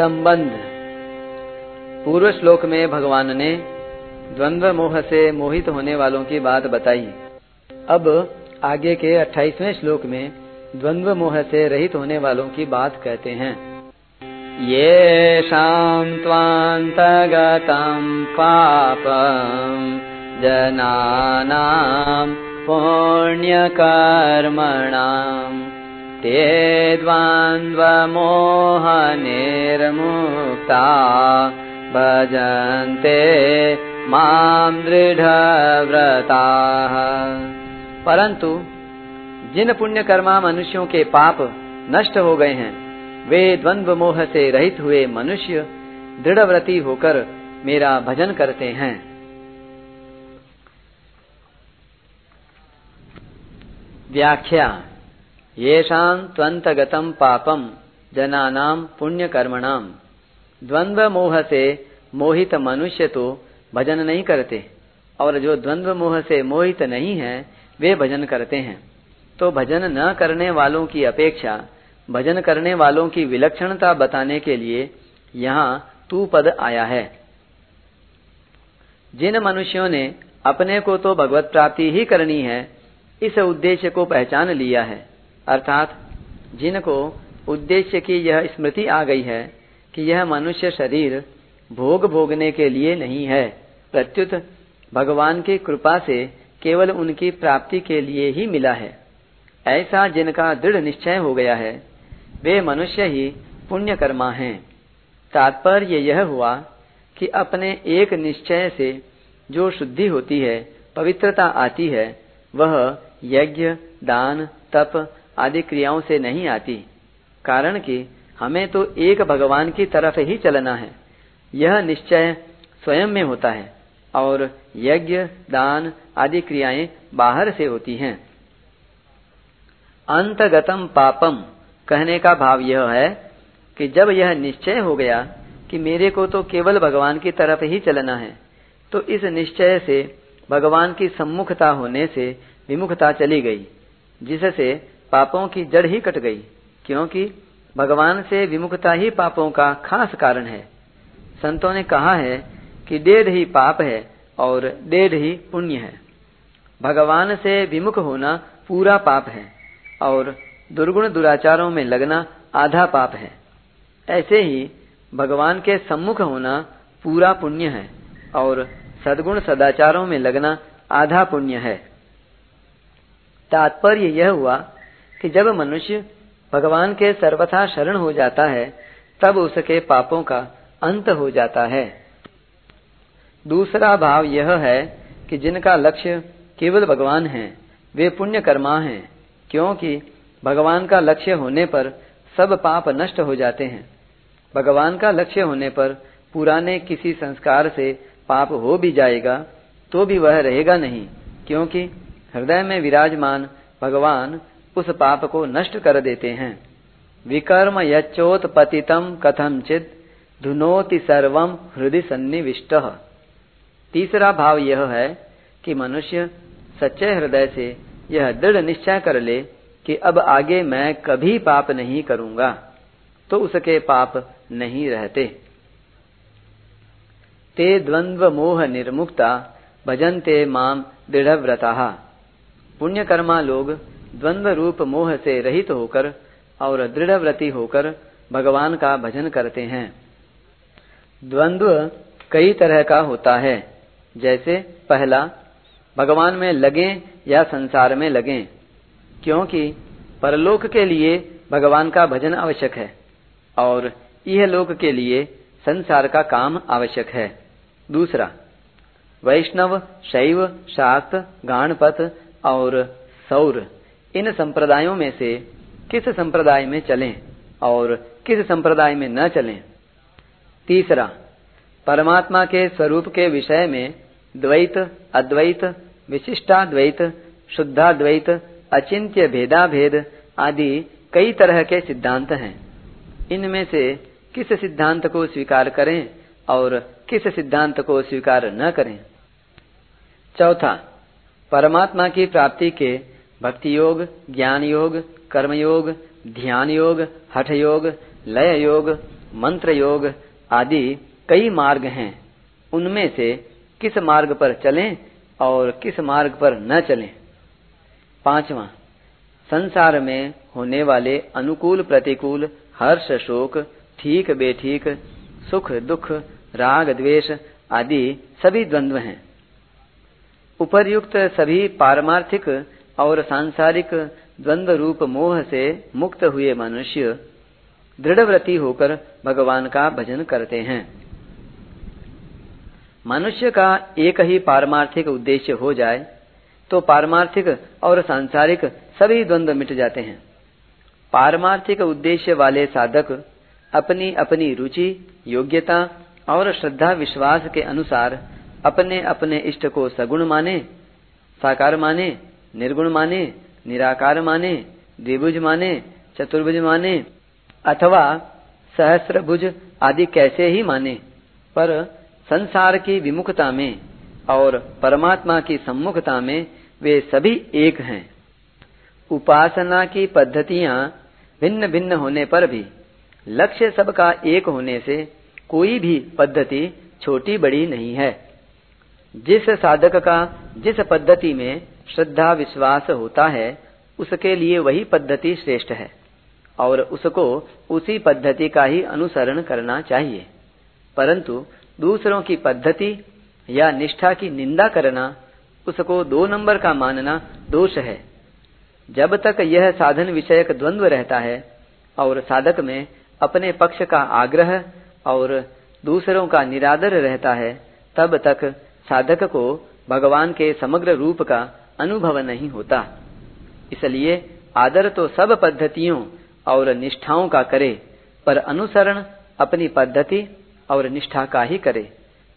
संबंध। पूर्व श्लोक में भगवान ने द्वंद्व मोह से मोहित होने वालों की बात बताई। अब आगे के 28वें श्लोक में द्वंद्व मोह से रहित होने वालों की बात कहते हैं। ये शाम त्वान्तगतं पापम् जनानाम् पुण्यकर्मणाम्। ते द्वन्द्वमोहनिर्मुक्ता। भजन्ते माम दृढ़व्रताः। परंतु जिन पुण्य कर्मा मनुष्यों के पाप नष्ट हो गए हैं, वे द्वंद्व मोह से रहित हुए मनुष्य दृढ़व्रती होकर मेरा भजन करते हैं। व्याख्या येषां त्वन्तगतं पापम जनानाम पुण्य कर्मणाम द्वंद्व मोह से मोहित मनुष्य तो भजन नहीं करते। और जो द्वंद्व मोह से मोहित नहीं है, वे भजन करते हैं। तो भजन न करने वालों की अपेक्षा, भजन करने वालों की विलक्षणता बताने के लिए यहाँ तू पद आया है। जिन मनुष्यों ने अपने को तो भगवत प्राप्ति ही करनी है, इस उद्देश्य को पहचान लिया है। अर्थात जिनको उद्देश्य की यह स्मृति आ गई है कि यह मनुष्य शरीर भोग भोगने के लिए नहीं है, प्रत्युत भगवान की कृपा से केवल उनकी प्राप्ति के लिए ही मिला है। ऐसा जिनका दृढ़ निश्चय हो गया है, वे मनुष्य ही पुण्य कर्मा हैं। तात्पर्य यह हुआ कि अपने एक निश्चय से जो शुद्धि होती है, पवित्रता आती है, वह यज्ञ, दान, तप आदि क्रियाओं से नहीं आती। कारण कि हमें तो एक भगवान की तरफ़ ही चलना है। यह निश्चय स्वयं में होता है और यज्ञ, दान आदि क्रियाएँ बाहर से होती हैं। अंतगतम पापम कहने का भाव यह है कि जब यह निश्चय हो गया कि मेरे को तो केवल भगवान की तरफ़ ही चलना है तो इस निश्चय से भगवान की सम्मुखता होने से विमुखता चली गई, जिससे पापों की जड़ ही कट गई, क्योंकि भगवान से विमुखता ही पापों का खास कारण है। संतों ने कहा है कि डेढ़ ही पाप है और डेढ़ ही पुण्य है। भगवान से विमुख होना पूरा पाप है और दुर्गुण दुराचारों में लगना आधा पाप है। ऐसे ही भगवान के सम्मुख होना पूरा पुण्य है और सदगुण सदाचारों में लगना आधा पुण्य है। तात्पर्य यह हुआ कि जब मनुष्य भगवान के सर्वथा शरण हो जाता है, तब उसके पापों का अंत हो जाता है। दूसरा भाव यह है कि जिनका लक्ष्य केवल भगवान है, वे पुण्य कर्मा हैं, क्योंकि भगवान का लक्ष्य होने पर सब पाप नष्ट हो जाते हैं। भगवान का लक्ष्य होने पर पुराने किसी संस्कार से पाप हो भी जाएगा तो भी वह रहेगा नहीं, क्योंकि हृदय में विराजमान भगवान उस पाप को नष्ट कर देते हैं। विकर्म यच्चोत्पतितम कथमचित धुनोति सर्वम हृदय सन्निविष्ट। तीसरा भाव यह है कि मनुष्य सच्चे हृदय से यह दृढ़ निश्चय कर ले कि अब आगे मैं कभी पाप नहीं करूँगा तो उसके पाप नहीं रहते। ते द्वंद्व मोह निर्मुक्ता भजन्ते माम दृढ़व्रता। पुण्य कर्मा लोग द्वंद्व रूप मोह से रहित होकर और दृढ़व्रति होकर भगवान का भजन करते हैं। द्वंद्व कई तरह का होता है। जैसे पहला, भगवान में लगे या संसार में लगे, क्योंकि परलोक के लिए भगवान का भजन आवश्यक है और यह लोक के लिए संसार का काम आवश्यक है। दूसरा, वैष्णव, शैव, शाक्त, गाणपत और सौर। इन संप्रदायों में से किस संप्रदाय में चलें और किस संप्रदाय में न चलें। तीसरा, परमात्मा के स्वरूप के विषय में द्वैत, अद्वैत, विशिष्टाद्वैत, शुद्धाद्वैत, अचिंत्य भेदा भेद आदि कई तरह के सिद्धांत हैं। इनमें से किस सिद्धांत को स्वीकार करें और किस सिद्धांत को स्वीकार न करें। चौथा, परमात्मा की प्राप्ति के भक्ति योग ज्ञान योग कर्म योग ध्यान योग हठ योग लय योग मंत्र योग आदि कई मार्ग हैं। उनमें से किस मार्ग पर चलें और किस मार्ग पर न चलें। पांचवा, संसार में होने वाले अनुकूल प्रतिकूल, हर्ष शोक, ठीक बेठीक, सुख दुख, राग द्वेष आदि सभी द्वंद्व हैं। उपर्युक्त सभी पारमार्थिक और सांसारिक द्वंद्व रूप मोह से मुक्त हुए मनुष्य दृढ़व्रती होकर भगवान का भजन करते हैं। मनुष्य का एक ही पारमार्थिक उद्देश्य हो जाए तो पारमार्थिक और सांसारिक सभी द्वंद्व मिट जाते हैं। पारमार्थिक उद्देश्य वाले साधक अपनी अपनी रुचि, योग्यता और श्रद्धा विश्वास के अनुसार अपने अपने इष्ट को सगुण माने, साकार माने निर्गुण माने, निराकार माने, द्विभुज माने, चतुर्भुज माने, अथवा सहस्रभुज आदि कैसे ही माने, पर संसार की विमुखता में और परमात्मा की सम्मुखता में वे सभी एक हैं। उपासना की पद्धतियाँ भिन्न भिन्न होने पर भी, लक्ष्य सबका एक होने से कोई भी पद्धति छोटी बड़ी नहीं है। जिस साधक का, जिस पद्धति में श्रद्धा विश्वास होता है, उसके लिए वही पद्धति श्रेष्ठ है। और उसको उसी पद्धति का ही अनुसरण करना चाहिए। परंतु दूसरों की पद्धति या निष्ठा की निंदा करना, उसको दो नंबर का मानना दोष है। जब तक यह साधन विषयक द्वंद्व रहता है, और साधक में अपने पक्ष का आग्रह और दूसरों का निरादर रहता है, तब तक साधक को भगवान के समग्र रूप का अनुभव नहीं होता। इसलिए आदर तो सब पद्धतियों और निष्ठाओं का करे, पर अनुसरण अपनी पद्धति और निष्ठा का ही करे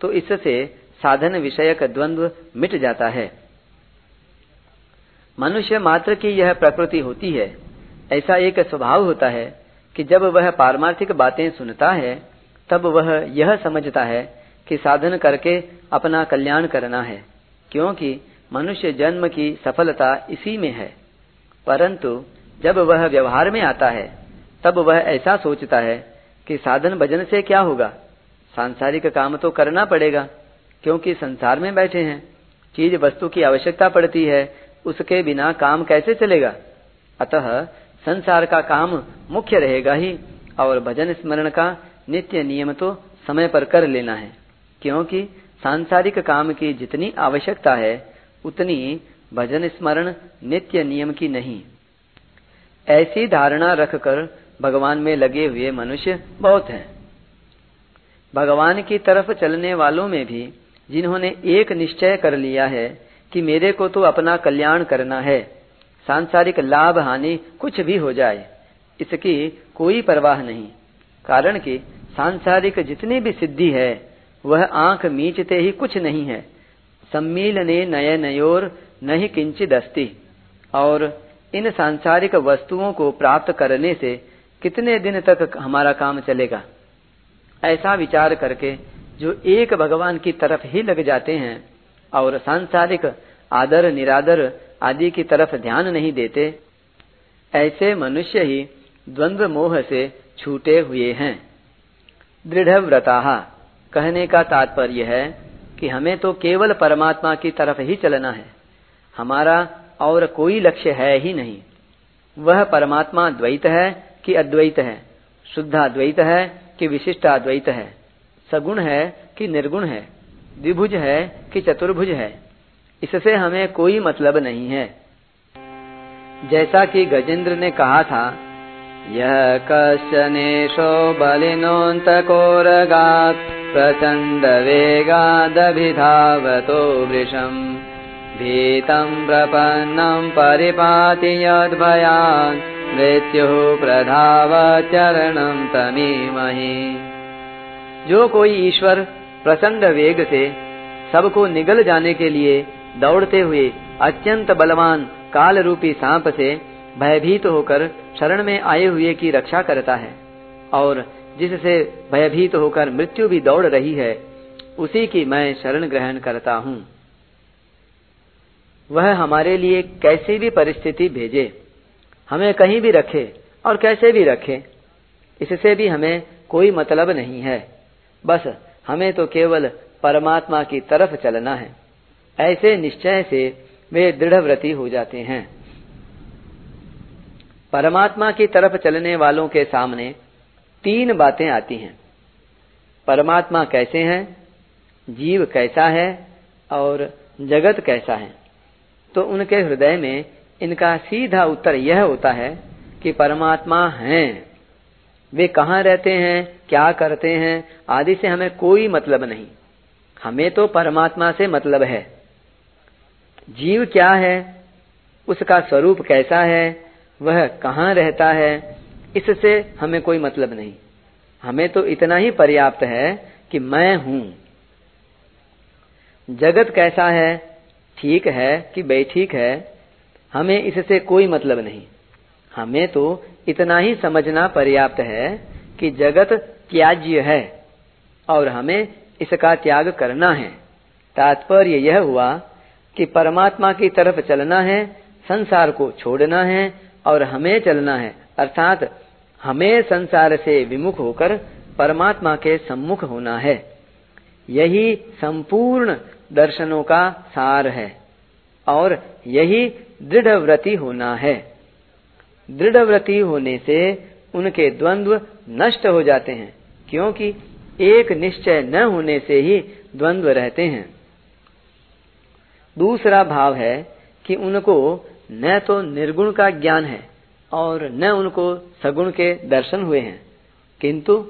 तो इससे साधन विषयक द्वंद्व मिट जाता है। मनुष्य मात्र की यह प्रकृति होती है, ऐसा एक स्वभाव होता है कि जब वह पारमार्थिक बातें सुनता है, तब वह यह समझता है कि साधन करके अपना कल्याण करना है, क्योंकि मनुष्य जन्म की सफलता इसी में है। परंतु जब वह व्यवहार में आता है, तब वह ऐसा सोचता है कि साधन भजन से क्या होगा? सांसारिक काम तो करना पड़ेगा, क्योंकि संसार में बैठे हैं। चीज़ वस्तु की आवश्यकता पड़ती है, उसके बिना काम कैसे चलेगा? अतः संसार का काम मुख्य रहेगा ही, और भजन स्मरण का नित्य नियम तो समय पर कर लेना है। क्योंकि सांसारिक काम की जितनी आवश्यकता है, उतनी भजन स्मरण नित्य नियम की नहीं। ऐसी धारणा रखकर भगवान में लगे हुए मनुष्य बहुत हैं। भगवान की तरफ़ चलने वालों में भी जिन्होंने एक निश्चय कर लिया है कि मेरे को तो अपना कल्याण करना है, सांसारिक लाभ हानि कुछ भी हो जाए, इसकी कोई परवाह नहीं। कारण कि सांसारिक जितनी भी सिद्धि है वह आँख मीचते ही कुछ नहीं है। सम्मीलने नय नयोर नहीं किंचित अस्ति। और इन सांसारिक वस्तुओं को प्राप्त करने से कितने दिन तक हमारा काम चलेगा? ऐसा विचार करके जो एक भगवान की तरफ़ ही लग जाते हैं और सांसारिक आदर, निरादर आदि की तरफ़ ध्यान नहीं देते, ऐसे मनुष्य ही द्वंद्व मोह से छूटे हुए हैं। दृढ़ व्रता कहने का तात्पर्य है कि हमें तो केवल परमात्मा की तरफ़ ही चलना है। हमारा और कोई लक्ष्य है ही नहीं। वह परमात्मा द्वैत है कि अद्वैत है? शुद्धाद्वैत है कि विशिष्टाद्वैत है? सगुण है कि निर्गुण है? द्विभुज है कि चतुर्भुज है? इससे हमें कोई मतलब नहीं है। जैसा कि गजेंद्र ने कहा था, यह कश्चनेशो बलिनोऽन्तकोरगात्। प्रचण्ड वेगादभिधावतो वृषम्। भीतं प्रपन्नं परिपाति यद्भयान्, मृत्युः प्रधावचरणं तमीमहि। जो कोई ईश्वर प्रचंड वेग से सबको निगल जाने के लिए दौड़ते हुए अत्यंत बलवान काल रूपी सांप से भयभीत होकर शरण में आए हुए की रक्षा करता है, और जिससे भयभीत होकर मृत्यु भी दौड़ रही है, उसी की मैं शरण ग्रहण करता हूँ। वह हमारे लिए कैसी भी परिस्थिति भेजे, हमें कहीं भी रखे और कैसे भी रखे, इससे भी हमें कोई मतलब नहीं है। बस हमें तो केवल परमात्मा की तरफ़ चलना है। ऐसे निश्चय से वे दृढ़ व्रती हो जाते हैं। परमात्मा की तरफ़ चलने वालों के सामने तीन बातें आती हैं। परमात्मा कैसे हैं, जीव कैसा है और जगत कैसा है। तो उनके हृदय में इनका सीधा उत्तर यह होता है कि परमात्मा हैं। वे कहाँ रहते हैं, क्या करते हैं, आदि से हमें कोई मतलब नहीं। हमें तो परमात्मा से मतलब है। जीव क्या है, उसका स्वरूप कैसा है, वह कहाँ रहता है इससे हमें कोई मतलब नहीं। हमें तो इतना ही पर्याप्त है कि मैं हूँ। जगत कैसा है, ठीक है कि बेठीक है, हमें इससे कोई मतलब नहीं। हमें तो इतना ही समझना पर्याप्त है कि जगत त्याज्य है और हमें इसका त्याग करना है। तात्पर्य यह हुआ कि परमात्मा की तरफ़ चलना है, संसार को छोड़ना है और हमें चलना है, अर्थात हमें संसार से विमुख होकर परमात्मा के सम्मुख होना है। यही संपूर्ण दर्शनों का सार है और यही दृढ़ व्रति होना है। दृढ़ व्रति होने से उनके द्वंद्व नष्ट हो जाते हैं, क्योंकि एक निश्चय न होने से ही द्वंद्व रहते हैं। दूसरा भाव है कि उनको न तो निर्गुण का ज्ञान है और न उनको सगुण के दर्शन हुए हैं। किंतु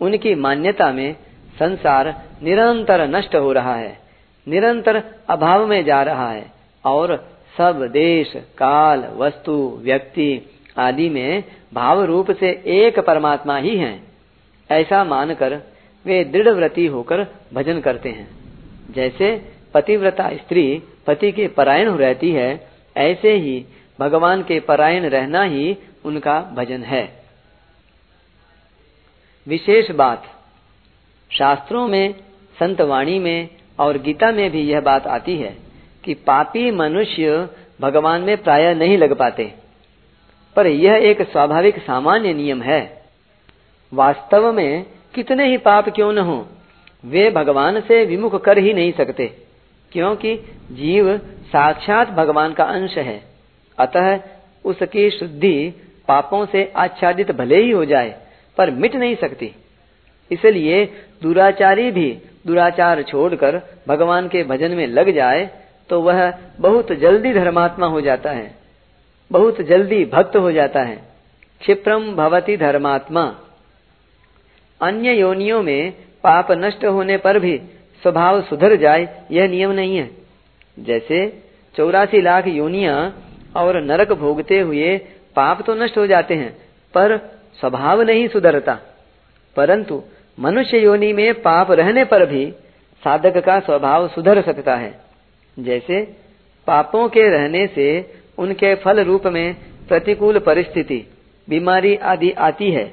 उनकी मान्यता में संसार निरंतर नष्ट हो रहा है, निरंतर अभाव में जा रहा है और सब देश, काल, वस्तु, व्यक्ति आदि में भाव रूप से एक परमात्मा ही हैं। ऐसा मानकर वे दृढ़ व्रती होकर भजन करते हैं। जैसे पतिव्रता स्त्री पति के परायण रहती है, ऐसे ही भगवान के परायण रहना ही उनका भजन है। विशेष बात, शास्त्रों में संतवाणी में और गीता में भी यह बात आती है कि पापी मनुष्य भगवान में प्राय नहीं लग पाते। पर यह एक स्वाभाविक सामान्य नियम है। वास्तव में कितने ही पाप क्यों न हो, वे भगवान से विमुख कर ही नहीं सकते, क्योंकि जीव साक्षात भगवान का अंश है। अतः उसकी शुद्धि पापों से आच्छादित भले ही हो जाए, पर मिट नहीं सकती। इसलिए दुराचारी भी दुराचार छोड़कर भगवान के भजन में लग जाए तो वह बहुत जल्दी धर्मात्मा हो जाता है, बहुत जल्दी भक्त हो जाता है। क्षिप्रम भवती धर्मात्मा। अन्य योनियों में पाप नष्ट होने पर भी स्वभाव सुधर जाए, यह नियम नहीं है। जैसे चौरासी लाख योनिया और नरक भोगते हुए पाप तो नष्ट हो जाते हैं, पर स्वभाव नहीं सुधरता। परंतु मनुष्य योनि में पाप रहने पर भी साधक का स्वभाव सुधर सकता है। जैसे पापों के रहने से उनके फल रूप में प्रतिकूल परिस्थिति, बीमारी आदि आती है,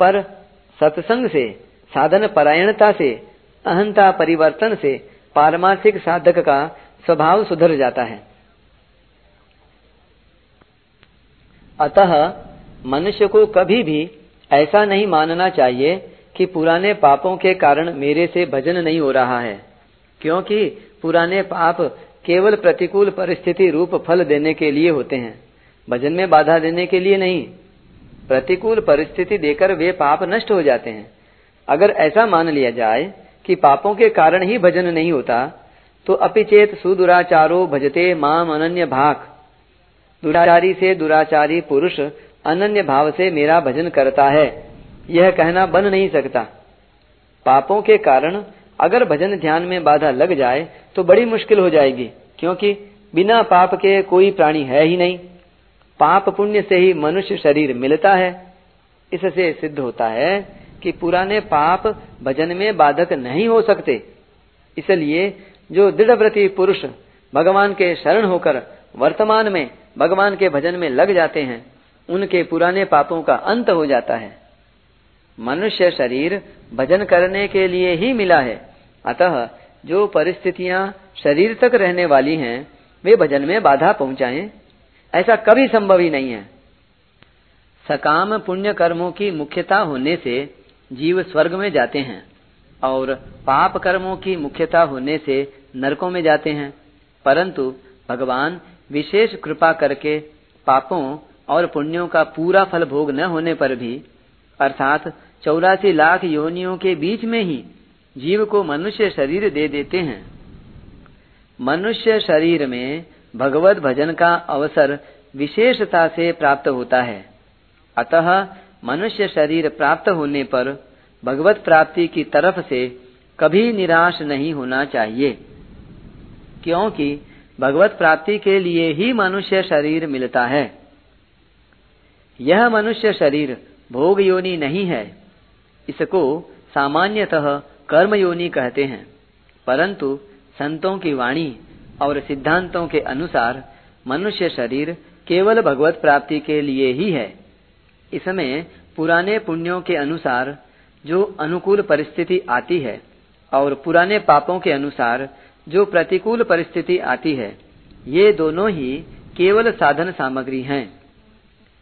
पर सत्संग से, साधन परायणता से, अहंता परिवर्तन से पारमार्थिक साधक का स्वभाव सुधर जाता है। अतः मनुष्य को कभी भी ऐसा नहीं मानना चाहिए कि पुराने पापों के कारण मेरे से भजन नहीं हो रहा है, क्योंकि पुराने पाप केवल प्रतिकूल परिस्थिति रूप फल देने के लिए होते हैं, भजन में बाधा देने के लिए नहीं। प्रतिकूल परिस्थिति देकर वे पाप नष्ट हो जाते हैं। अगर ऐसा मान लिया जाए कि पापों के कारण ही भजन नहीं होता तो अपिचेत सुदुराचारो भजते माम अनन्य भाग दुराचारी से दुराचारी पुरुष अनन्य भाव से मेरा भजन करता है। यह कहना बन नहीं सकता। पापों के कारण अगर भजन ध्यान में बाधा लग जाए तो बड़ी मुश्किल हो जाएगी, क्योंकि बिना पाप के कोई प्राणी है ही नहीं। पाप पुण्य से ही मनुष्य शरीर मिलता है। इससे सिद्ध होता है कि पुराने पाप भजन में बाधक नहीं हो सकते। इसलिए जो दृढ़व्रती पुरुष भगवान के शरण होकर वर्तमान में भगवान के भजन में लग जाते हैं, उनके पुराने पापों का अंत हो जाता है। मनुष्य शरीर भजन करने के लिए ही मिला है। अतः जो परिस्थितियाँ शरीर तक रहने वाली हैं, वे भजन में बाधा पहुंचाएँ, ऐसा कभी संभव ही नहीं है। सकाम पुण्य कर्मों की मुख्यता होने से जीव स्वर्ग में जाते हैं, और पाप कर्मों की मुख्यता होने से नरकों में जाते हैं। परंतु भगवान विशेष कृपा करके पापों और पुण्यों का पूरा फल भोग न होने पर भी, अर्थात चौरासी लाख योनियों के बीच में ही जीव को मनुष्य शरीर दे देते हैं। मनुष्य शरीर में भगवत भजन का अवसर विशेषता से प्राप्त होता है। अतः मनुष्य शरीर प्राप्त होने पर भगवत प्राप्ति की तरफ़ से कभी निराश नहीं होना चाहिए। क्योंकि भगवत प्राप्ति के लिए ही मनुष्य शरीर मिलता है। यह मनुष्य शरीर भोग योनि नहीं है। इसको सामान्यतः कर्म योनि कहते हैं। परंतु संतों की वाणी और सिद्धांतों के अनुसार मनुष्य शरीर केवल भगवत प्राप्ति के लिए ही है। इसमें पुराने पुण्यों के अनुसार जो अनुकूल परिस्थिति आती है और पुराने पापों के अनुसार जो प्रतिकूल परिस्थिति आती है, ये दोनों ही केवल साधन सामग्री हैं।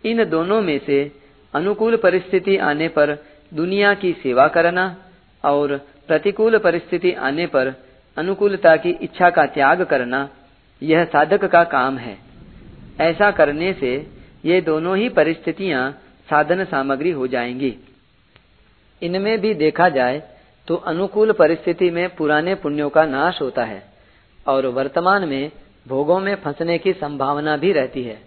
इन दोनों में से अनुकूल परिस्थिति आने पर दुनिया की सेवा करना और प्रतिकूल परिस्थिति आने पर अनुकूलता की इच्छा का त्याग करना, यह साधक का काम है। ऐसा करने से ये दोनों ही परिस्थितियाँ साधन सामग्री हो जाएँगी। इनमें भी देखा जाए तो अनुकूल परिस्थिति में पुराने पुण्यों का नाश होता है और वर्तमान में भोगों में फंसने की संभावना भी रहती है।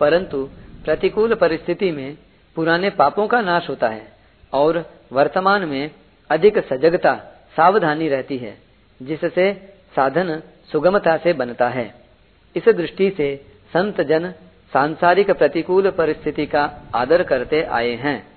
परंतु प्रतिकूल परिस्थिति में पुराने पापों का नाश होता है और वर्तमान में अधिक सजगता, सावधानी रहती है, जिससे साधन सुगमता से बनता है। इस दृष्टि से संत जन सांसारिक प्रतिकूल परिस्थिति का आदर करते आए हैं।